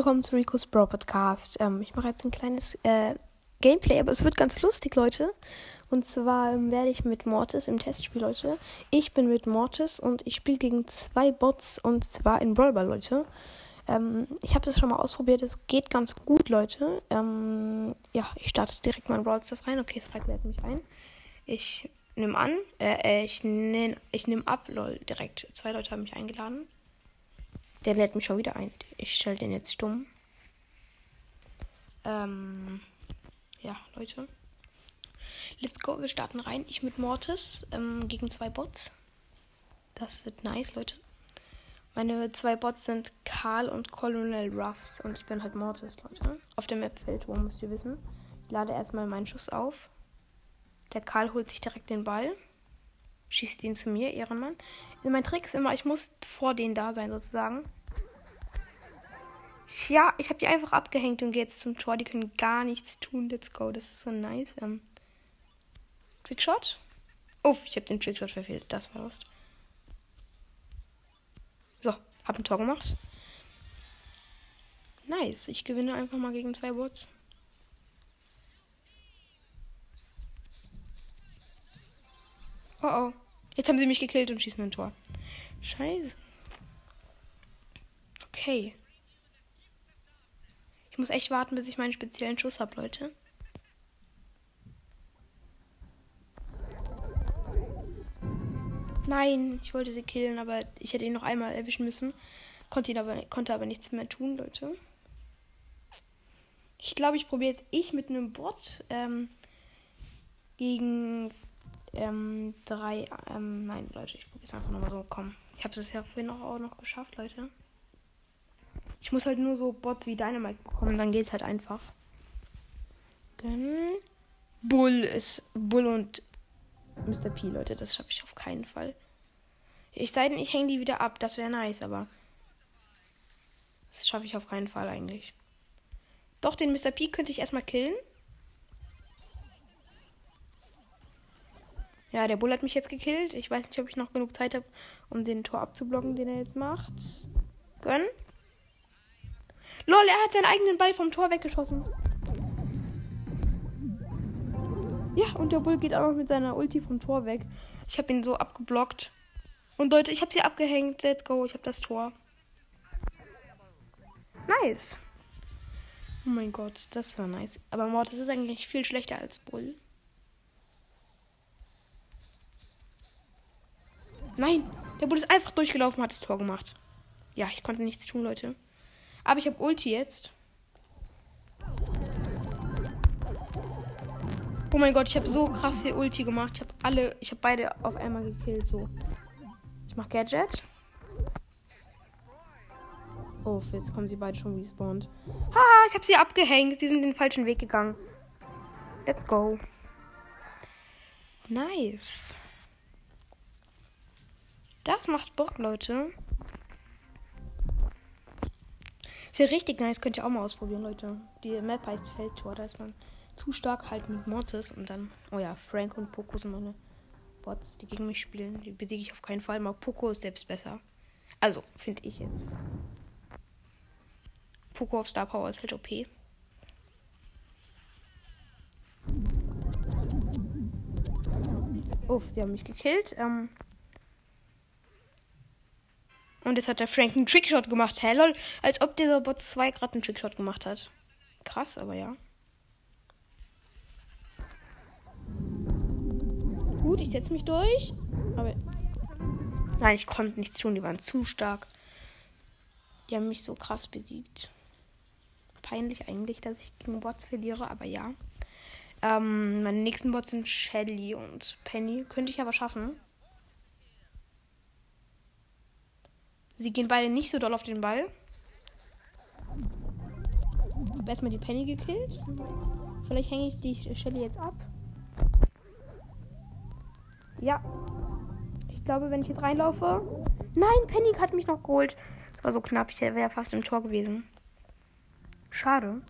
willkommen zu Rico's Bro Podcast. Ähm, ich mache jetzt ein kleines äh, Gameplay, aber es wird ganz lustig, Leute. Und zwar ähm, werde ich mit Mortis im Testspiel, Leute. Ich bin mit Mortis und ich spiele gegen zwei Bots und zwar in Brawlball, Leute. Ähm, ich habe das schon mal ausprobiert, es geht ganz gut, Leute. Ähm, ja, ich starte direkt mal in Brawl das rein. Okay, es fragt mich ein. Ich nehme an, äh, ich nehme ich nehm ab, lol, direkt. Zwei Leute haben mich eingeladen. Der lädt mich schon wieder ein. Ich stelle den jetzt stumm. Ähm, ja, Leute. Let's go, wir starten rein. Ich mit Mortis ähm, gegen zwei Bots. Das wird nice, Leute. Meine zwei Bots sind Karl und Colonel Ruffs. Und ich bin halt Mortis, Leute. Auf der Map Feldtor, müsst ihr wissen. Ich lade erstmal meinen Schuss auf. Der Karl holt sich direkt den Ball schießt ihn zu mir, Ehrenmann. Mein Trick ist immer, ich muss vor denen da sein, sozusagen. Ja, ich habe die einfach abgehängt und gehe jetzt zum Tor. Die können gar nichts tun. Let's go. Das ist so nice. Ähm, Trickshot? Uff, ich habe den Trickshot verfehlt. Das war Lust. So, hab ein Tor gemacht. Nice. Ich gewinne einfach mal gegen zwei Bots. Oh oh. Jetzt haben sie mich gekillt und schießen ein Tor. Scheiße. Okay. Ich muss echt warten, bis ich meinen speziellen Schuss habe, Leute. Nein, ich wollte sie killen, aber ich hätte ihn noch einmal erwischen müssen. Konnte ihn aber, konnte aber nichts mehr tun, Leute. Ich glaube, ich probiere jetzt ich mit einem Bot ähm, gegen ähm, drei. Ähm, nein, Leute, ich probiere es einfach nochmal so. Komm. Ich habe es ja vorhin auch, noch geschafft, Leute. Ich muss halt nur so Bots wie Dynamite bekommen, dann geht's halt einfach. Bull ist Bull und Mr. P, Leute, das schaffe ich auf keinen Fall. Ich sei denn, ich hänge die wieder ab, das wäre nice, aber das schaffe ich auf keinen Fall eigentlich. Doch, den Mr. P könnte ich erstmal killen. Ja, der Bull hat mich jetzt gekillt. Ich weiß nicht, ob ich noch genug Zeit habe, um den Tor abzublocken, den er jetzt macht. Gönn. Lol, er hat seinen eigenen Ball vom Tor weggeschossen. Ja, und der Bull geht auch noch mit seiner Ulti vom Tor weg. Ich habe ihn so abgeblockt. Und Leute, ich habe sie abgehängt. Let's go, ich habe das Tor. Nice. Oh mein Gott, das war nice. Aber Mord, das ist eigentlich viel schlechter als Bull. Nein, der Bull ist einfach durchgelaufen und hat das Tor gemacht. Ja, ich konnte nichts tun, Leute. Aber ich habe Ulti jetzt. Oh mein Gott, ich habe so krasse Ulti gemacht. Ich habe alle, ich habe beide auf einmal gekillt. So. Ich mach Gadget. Oh, jetzt kommen sie beide schon respawned. Haha, ich habe sie abgehängt. Sie sind den falschen Weg gegangen. Let's go. Nice. Das macht Bock, Leute. Ist ja richtig nice, könnt ihr auch mal ausprobieren, Leute. Die Map heißt Feldtor, da ist man zu stark halt mit Mortis und dann, oh ja, Frank und Poco sind meine Bots, die gegen mich spielen. Die besiege ich auf keinen Fall, mal Poco ist selbst besser. Also, finde ich jetzt. Poco auf Star Power ist halt OP. Uff, sie haben mich gekillt. Ähm, und jetzt hat der Frank einen Trickshot gemacht. Hä, lol. Als ob dieser Bot 2 gerade einen Trickshot gemacht hat. Krass, aber ja. Gut, ich setze mich durch. Aber. Nein, ich konnte nichts tun. Die waren zu stark. Die haben mich so krass besiegt. Peinlich eigentlich, dass ich gegen Bots verliere, aber ja. Ähm, meine nächsten Bots sind Shelly und Penny. Könnte ich aber schaffen. Sie gehen beide nicht so doll auf den Ball. Hab erstmal die Penny gekillt. Vielleicht hänge ich die Shelly jetzt ab. Ja. Ich glaube, wenn ich jetzt reinlaufe. Nein, Penny hat mich noch geholt. Das war so knapp. Ich wäre fast im Tor gewesen. Schade.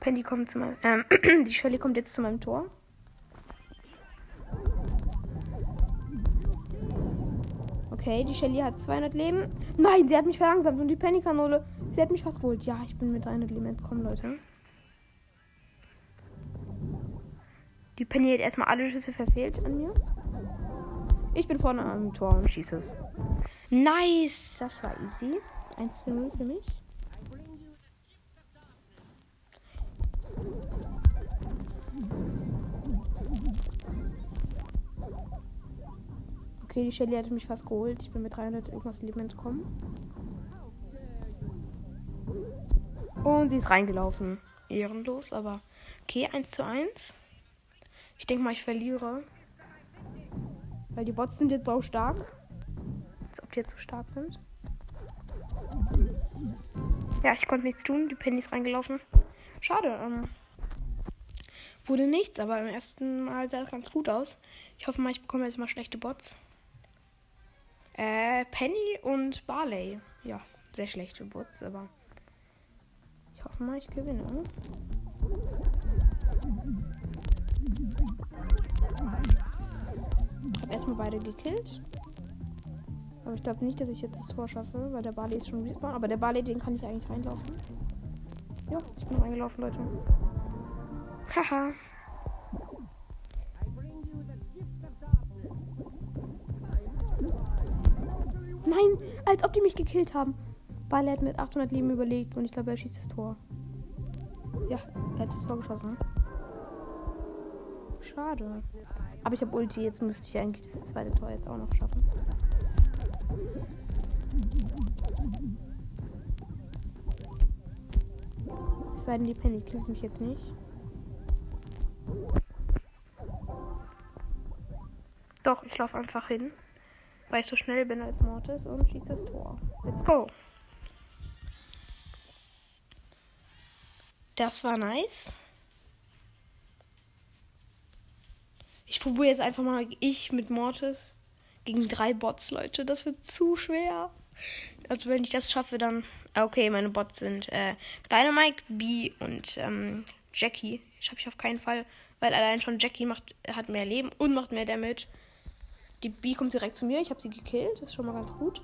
Penny kommt zu meinem. Ähm, die Shelly kommt jetzt zu meinem Tor. Okay, die Shelly hat 200 Leben. Nein, sie hat mich verlangsamt und die Penny-Kanone Sie hat mich fast geholt. Ja, ich bin mit einem Element. Komm, Leute. Die Penny hat erstmal alle Schüsse verfehlt an mir. Ich bin vorne am Tor und schieße es. Nice! Das war easy. 1 zu 0 für mich. Okay, die Shelly hatte mich fast geholt. Ich bin mit 300 irgendwas Leben entkommen. Und sie ist reingelaufen. Ehrenlos, aber okay, 1 zu 1. Ich denke mal, ich verliere. Weil die Bots sind jetzt so stark. Als ob die jetzt so stark sind. Ja, ich konnte nichts tun. Die Penny ist reingelaufen. Schade. Ähm, wurde nichts, aber im ersten Mal sah es ganz gut aus. Ich hoffe mal, ich bekomme jetzt mal schlechte Bots. Äh, Penny und Barley. Ja, sehr schlechte Bots, aber ich hoffe mal, ich gewinne. Ich habe erstmal beide gekillt. Aber ich glaube nicht, dass ich jetzt das Tor schaffe, weil der Barley ist schon respawn. Aber der Barley, den kann ich eigentlich reinlaufen. Ja, ich bin reingelaufen, Leute. Haha. Als ob die mich gekillt haben. Barley hat mit 800 Leben überlegt und ich glaube, er schießt das Tor. Ja, er hat das Tor geschossen. Schade. Aber ich habe Ulti, jetzt müsste ich eigentlich das zweite Tor jetzt auch noch schaffen. Es sei denn, die Penny killt mich jetzt nicht. Doch, ich laufe einfach hin, weil ich so schnell bin als Mortis und schieße das Tor. Let's go! Das war nice. Ich probiere jetzt einfach mal ich mit Mortis gegen drei Bots, Leute. Das wird zu schwer. Also wenn ich das schaffe, dann. Ah, okay, meine Bots sind äh, Dynamite, B und ähm, Jackie. Schaffe ich auf keinen Fall, weil allein schon Jackie macht, hat mehr Leben und macht mehr Damage. Die B kommt direkt zu mir. Ich habe sie gekillt. Das ist schon mal ganz gut.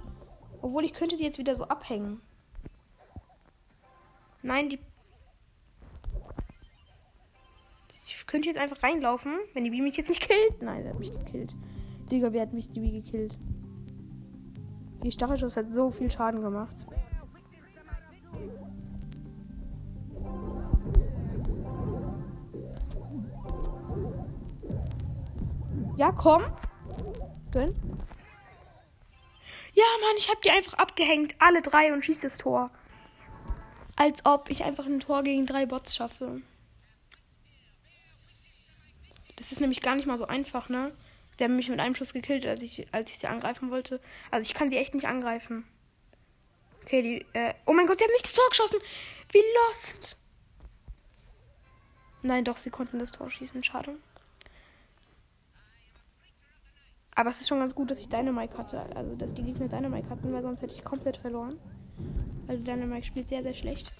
Obwohl ich könnte sie jetzt wieder so abhängen. Nein, die Ich könnte jetzt einfach reinlaufen, wenn die Bee mich jetzt nicht killt. Nein, sie hat mich gekillt. Digga, wer hat mich die Bee gekillt? Die Stachelschuss hat so viel Schaden gemacht. Ja, komm. Gönn. Ja, Mann, ich hab die einfach abgehängt. Alle drei und schieß das Tor. Als ob ich einfach ein Tor gegen drei Bots schaffe. Das ist nämlich gar nicht mal so einfach, ne? Sie haben mich mit einem Schuss gekillt, als ich, als ich sie angreifen wollte. Also ich kann sie echt nicht angreifen. Okay, die. Äh, oh mein Gott, sie haben nicht das Tor geschossen. Wie lost. Nein, doch, sie konnten das Tor schießen. Schade. Aber es ist schon ganz gut, dass ich Dynamite hatte. Also, dass die Gegner Dynamite hatten, weil sonst hätte ich komplett verloren. Also, Dynamite spielt sehr, sehr schlecht.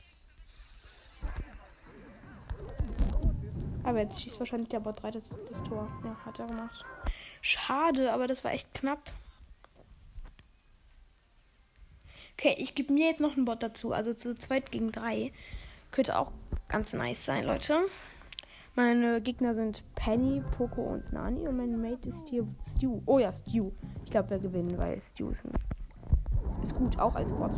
Aber jetzt schießt wahrscheinlich der Bot 3 das, das Tor. Ja, hat er gemacht. Schade, aber das war echt knapp. Okay, ich gebe mir jetzt noch einen Bot dazu. Also zu zweit gegen drei. Könnte auch ganz nice sein, Leute. Meine Gegner sind Penny, Poco und Nani. Und mein Mate ist hier Stu. Oh ja, Stu. Ich glaube, wir gewinnen, weil Stu ist, ein, ist gut, auch als Bot.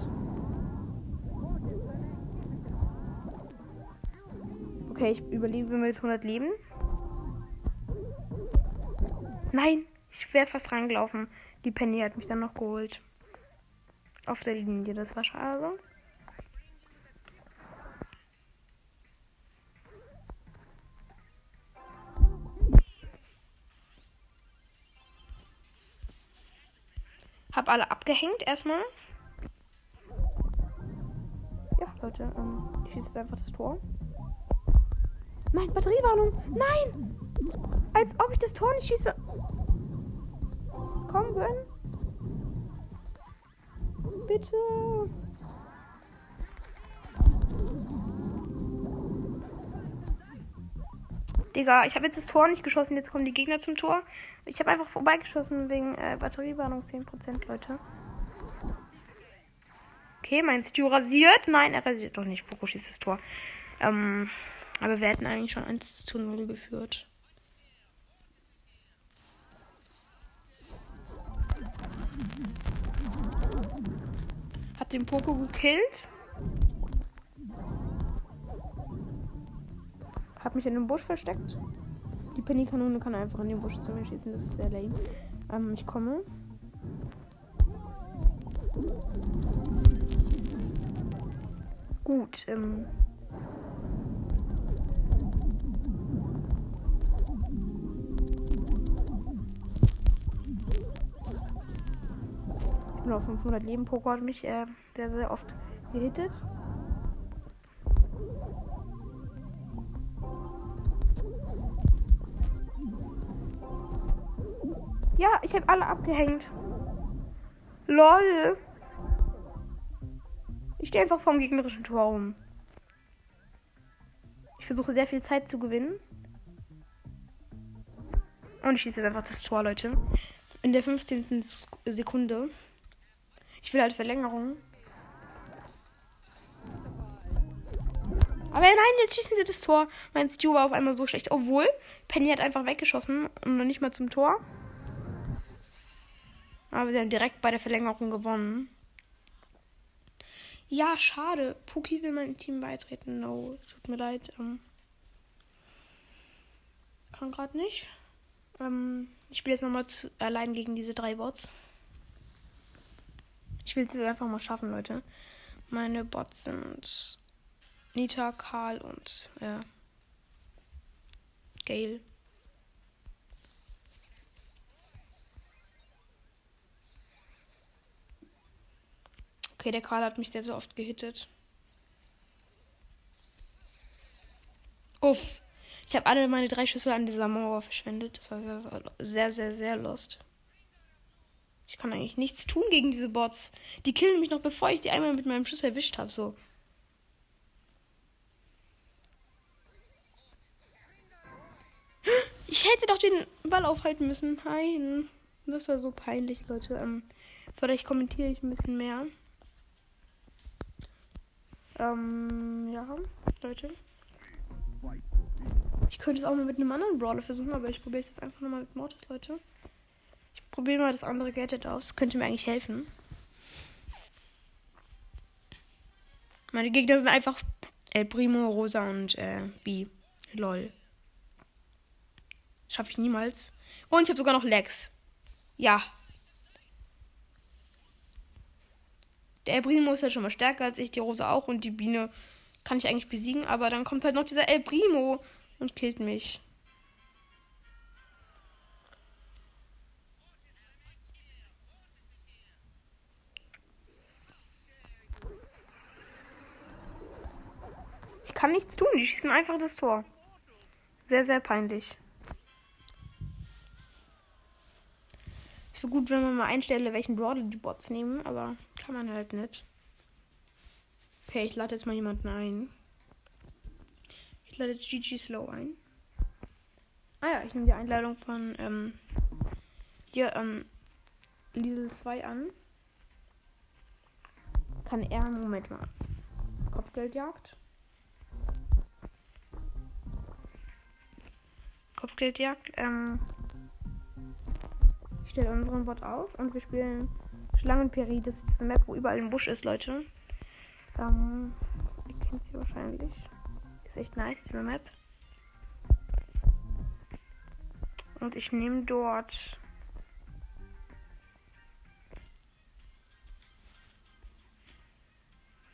Okay, ich überlebe mit 100 Leben. Nein, ich wäre fast reingelaufen. Die Penny hat mich dann noch geholt. Auf der Linie, das war schade. Hab alle abgehängt erstmal. Ja, Leute, ähm, ich schieße jetzt einfach das Tor. Nein, Batteriewarnung. Nein! Als ob ich das Tor nicht schieße. Komm, gönn. Bitte. Digga, ich habe jetzt das Tor nicht geschossen. Jetzt kommen die Gegner zum Tor. Ich habe einfach vorbeigeschossen wegen äh, Batteriewarnung 10%, Leute. Okay, mein Stu rasiert. Nein, er rasiert doch nicht. Poco schießt das Tor. Ähm, aber wir hätten eigentlich schon 1 zu 0 geführt. Hat den Poco gekillt. Hat mich in den Busch versteckt. Die Penny-Kanone kann einfach in den Busch zu mir schießen. Das ist sehr lame. Ähm, ich komme. Gut, ähm. Genau, 500 Leben. Poco hat mich äh, sehr, sehr oft gehittet. Ja, ich habe alle abgehängt. LOL. Ich stehe einfach vorm gegnerischen Tor rum. Ich versuche sehr viel Zeit zu gewinnen. Und ich schieße jetzt einfach das Tor, Leute. In der 15. Sekunde. Ich will halt Verlängerung. Aber nein, jetzt schießen sie das Tor. Mein Stu war auf einmal so schlecht. Obwohl, Penny hat einfach weggeschossen und noch nicht mal zum Tor. Aber sie haben direkt bei der Verlängerung gewonnen. Ja, schade. Puki will mein Team beitreten. No, tut mir leid. Ähm, kann gerade nicht. Ähm, ich spiele jetzt nochmal allein gegen diese drei Bots. Ich will es jetzt einfach mal schaffen, Leute. Meine Bots sind Nita, Karl und ja, Gail. Okay, der Karl hat mich sehr, sehr oft gehittet. Uff. Ich habe alle meine drei Schüsse an dieser Mauer verschwendet. Das war sehr, sehr, sehr lost. Ich kann eigentlich nichts tun gegen diese Bots. Die killen mich noch, bevor ich die einmal mit meinem Schuss erwischt habe. So. Ich hätte doch den Ball aufhalten müssen. Nein. Das war so peinlich, Leute. Ähm, vielleicht kommentiere ich ein bisschen mehr. Ähm, ja, Leute. Ich könnte es auch mal mit einem anderen Brawler versuchen, aber ich probiere es jetzt einfach nochmal mit Mortis, Leute. Ich probiere mal das andere Gadget aus. Könnte mir eigentlich helfen. Meine Gegner sind einfach El Primo, Rosa und äh, B. Lol. Schaffe ich niemals. Und ich habe sogar noch Lex. Ja, Der El Primo ist ja schon mal stärker als ich, die Rose auch und die Biene kann ich eigentlich besiegen, aber dann kommt halt noch dieser El Primo und killt mich. Ich kann nichts tun, die schießen einfach das Tor. Sehr, sehr peinlich. Wäre gut, wenn man mal einstelle, welchen Brawler die Bots nehmen, aber kann man halt nicht. Okay, ich lade jetzt mal jemanden ein. Ich lade jetzt GG Slow ein. Ah ja, ich nehme die Einladung von ähm, hier ähm, Liesel 2 an. Kann er, Moment mal. Kopfgeldjagd. Kopfgeldjagd. Ähm, stelle unseren Bot aus und wir spielen Schlangenperi. Das ist diese Map, wo überall ein Busch ist, Leute. Ähm, ihr kennt sie wahrscheinlich. Ist echt nice, diese Map. Und ich nehme dort.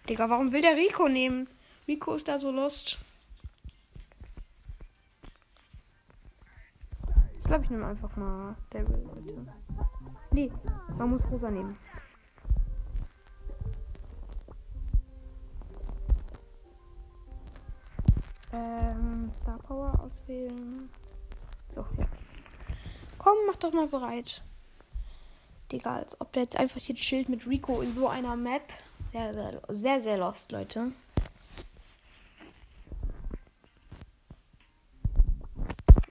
Digga, warum will der Rico nehmen? Rico ist da so lost. Ich glaube, ich nehme einfach mal Daryl, Leute. Nee, man muss rosa nehmen. Ähm, Star Power auswählen. So, ja. Komm, mach doch mal bereit. Digga, als ob der jetzt einfach hier chillt mit Rico in so einer Map. Sehr, sehr, sehr, sehr lost, Leute.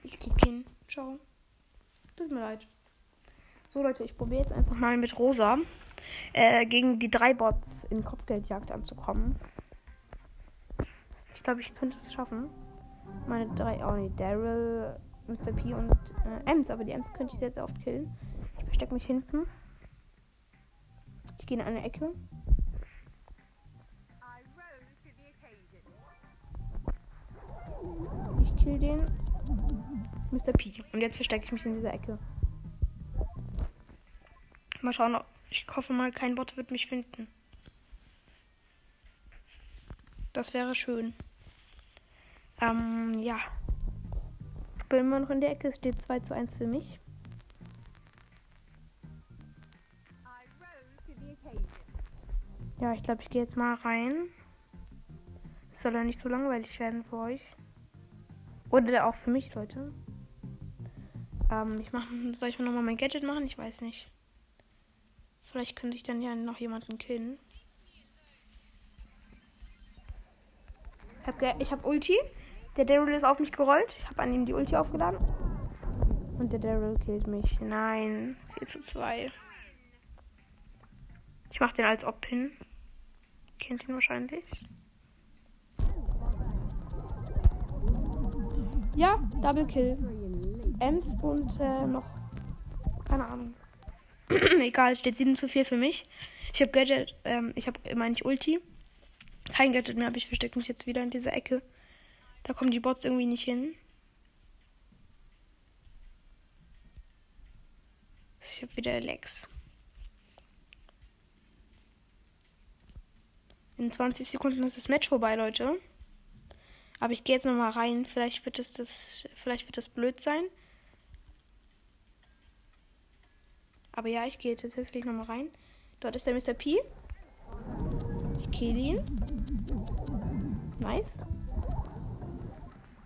Ich kick ihn. Ciao. Tut mir leid. So, Leute, ich probiere jetzt einfach mal mit Rosa. äh, gegen die drei Bots in Kopfgeldjagd anzukommen. Ich glaube, ich könnte es schaffen. Meine drei, oh nee, Daryl, Mr. P und äh, Ems, aber die Ems könnte ich sehr, sehr oft killen. Ich verstecke mich hinten. Ich gehe in eine Ecke. Ich kill den. Mr. P. Und jetzt verstecke ich mich in dieser Ecke. Mal schauen, ich hoffe mal, kein Bot wird mich finden. Das wäre schön. Ähm, ja. Ich bin immer noch in der Ecke. Es steht 2 zu 1 für mich. Ja, ich glaube, ich gehe jetzt mal rein. Es soll ja nicht so langweilig werden für euch. Oder auch für mich, Leute. Ähm, ich mach, soll ich mal nochmal mein Gadget machen? Ich weiß nicht. Vielleicht könnte ich dann ja noch jemanden killen. Ich habe hab Ulti. Der Daryl ist auf mich gerollt. Ich habe an ihm die Ulti aufgeladen. Und der Daryl killt mich. Nein. 4 zu 2. Ich mache den als Op hin. Kennt ihn wahrscheinlich. Ja, Double Kill. Ems und äh, noch. Keine Ahnung. Egal, steht 7 zu 4 für mich. Ich habe Gadget, ähm, ich habe, meine ich, Ulti. Kein Gadget mehr, aber ich verstecke mich jetzt wieder in dieser Ecke. Da kommen die Bots irgendwie nicht hin. Ich habe wieder Lex. In 20 Sekunden ist das Match vorbei, Leute. Aber ich gehe jetzt nochmal rein. Vielleicht wird es das, vielleicht wird das blöd sein. Aber ja, ich gehe tatsächlich nochmal rein. Dort ist der Mr. P. Ich kill ihn. Nice.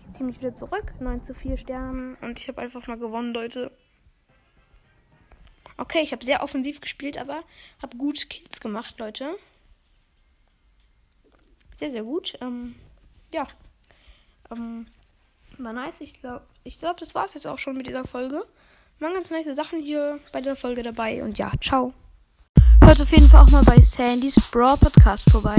Ich ziehe mich wieder zurück. 9 zu 4 Sternen. Und ich habe einfach mal gewonnen, Leute. Okay, ich habe sehr offensiv gespielt, aber habe gut Kills gemacht, Leute. Sehr, sehr gut. Ähm, ja. Ähm, war nice. Ich glaube, ich glaub, das war es jetzt auch schon mit dieser Folge. Waren ganz nice Sachen hier bei der Folge dabei. Und ja, ciao. Hört auf jeden Fall auch mal bei Sandys Brawl Podcast vorbei.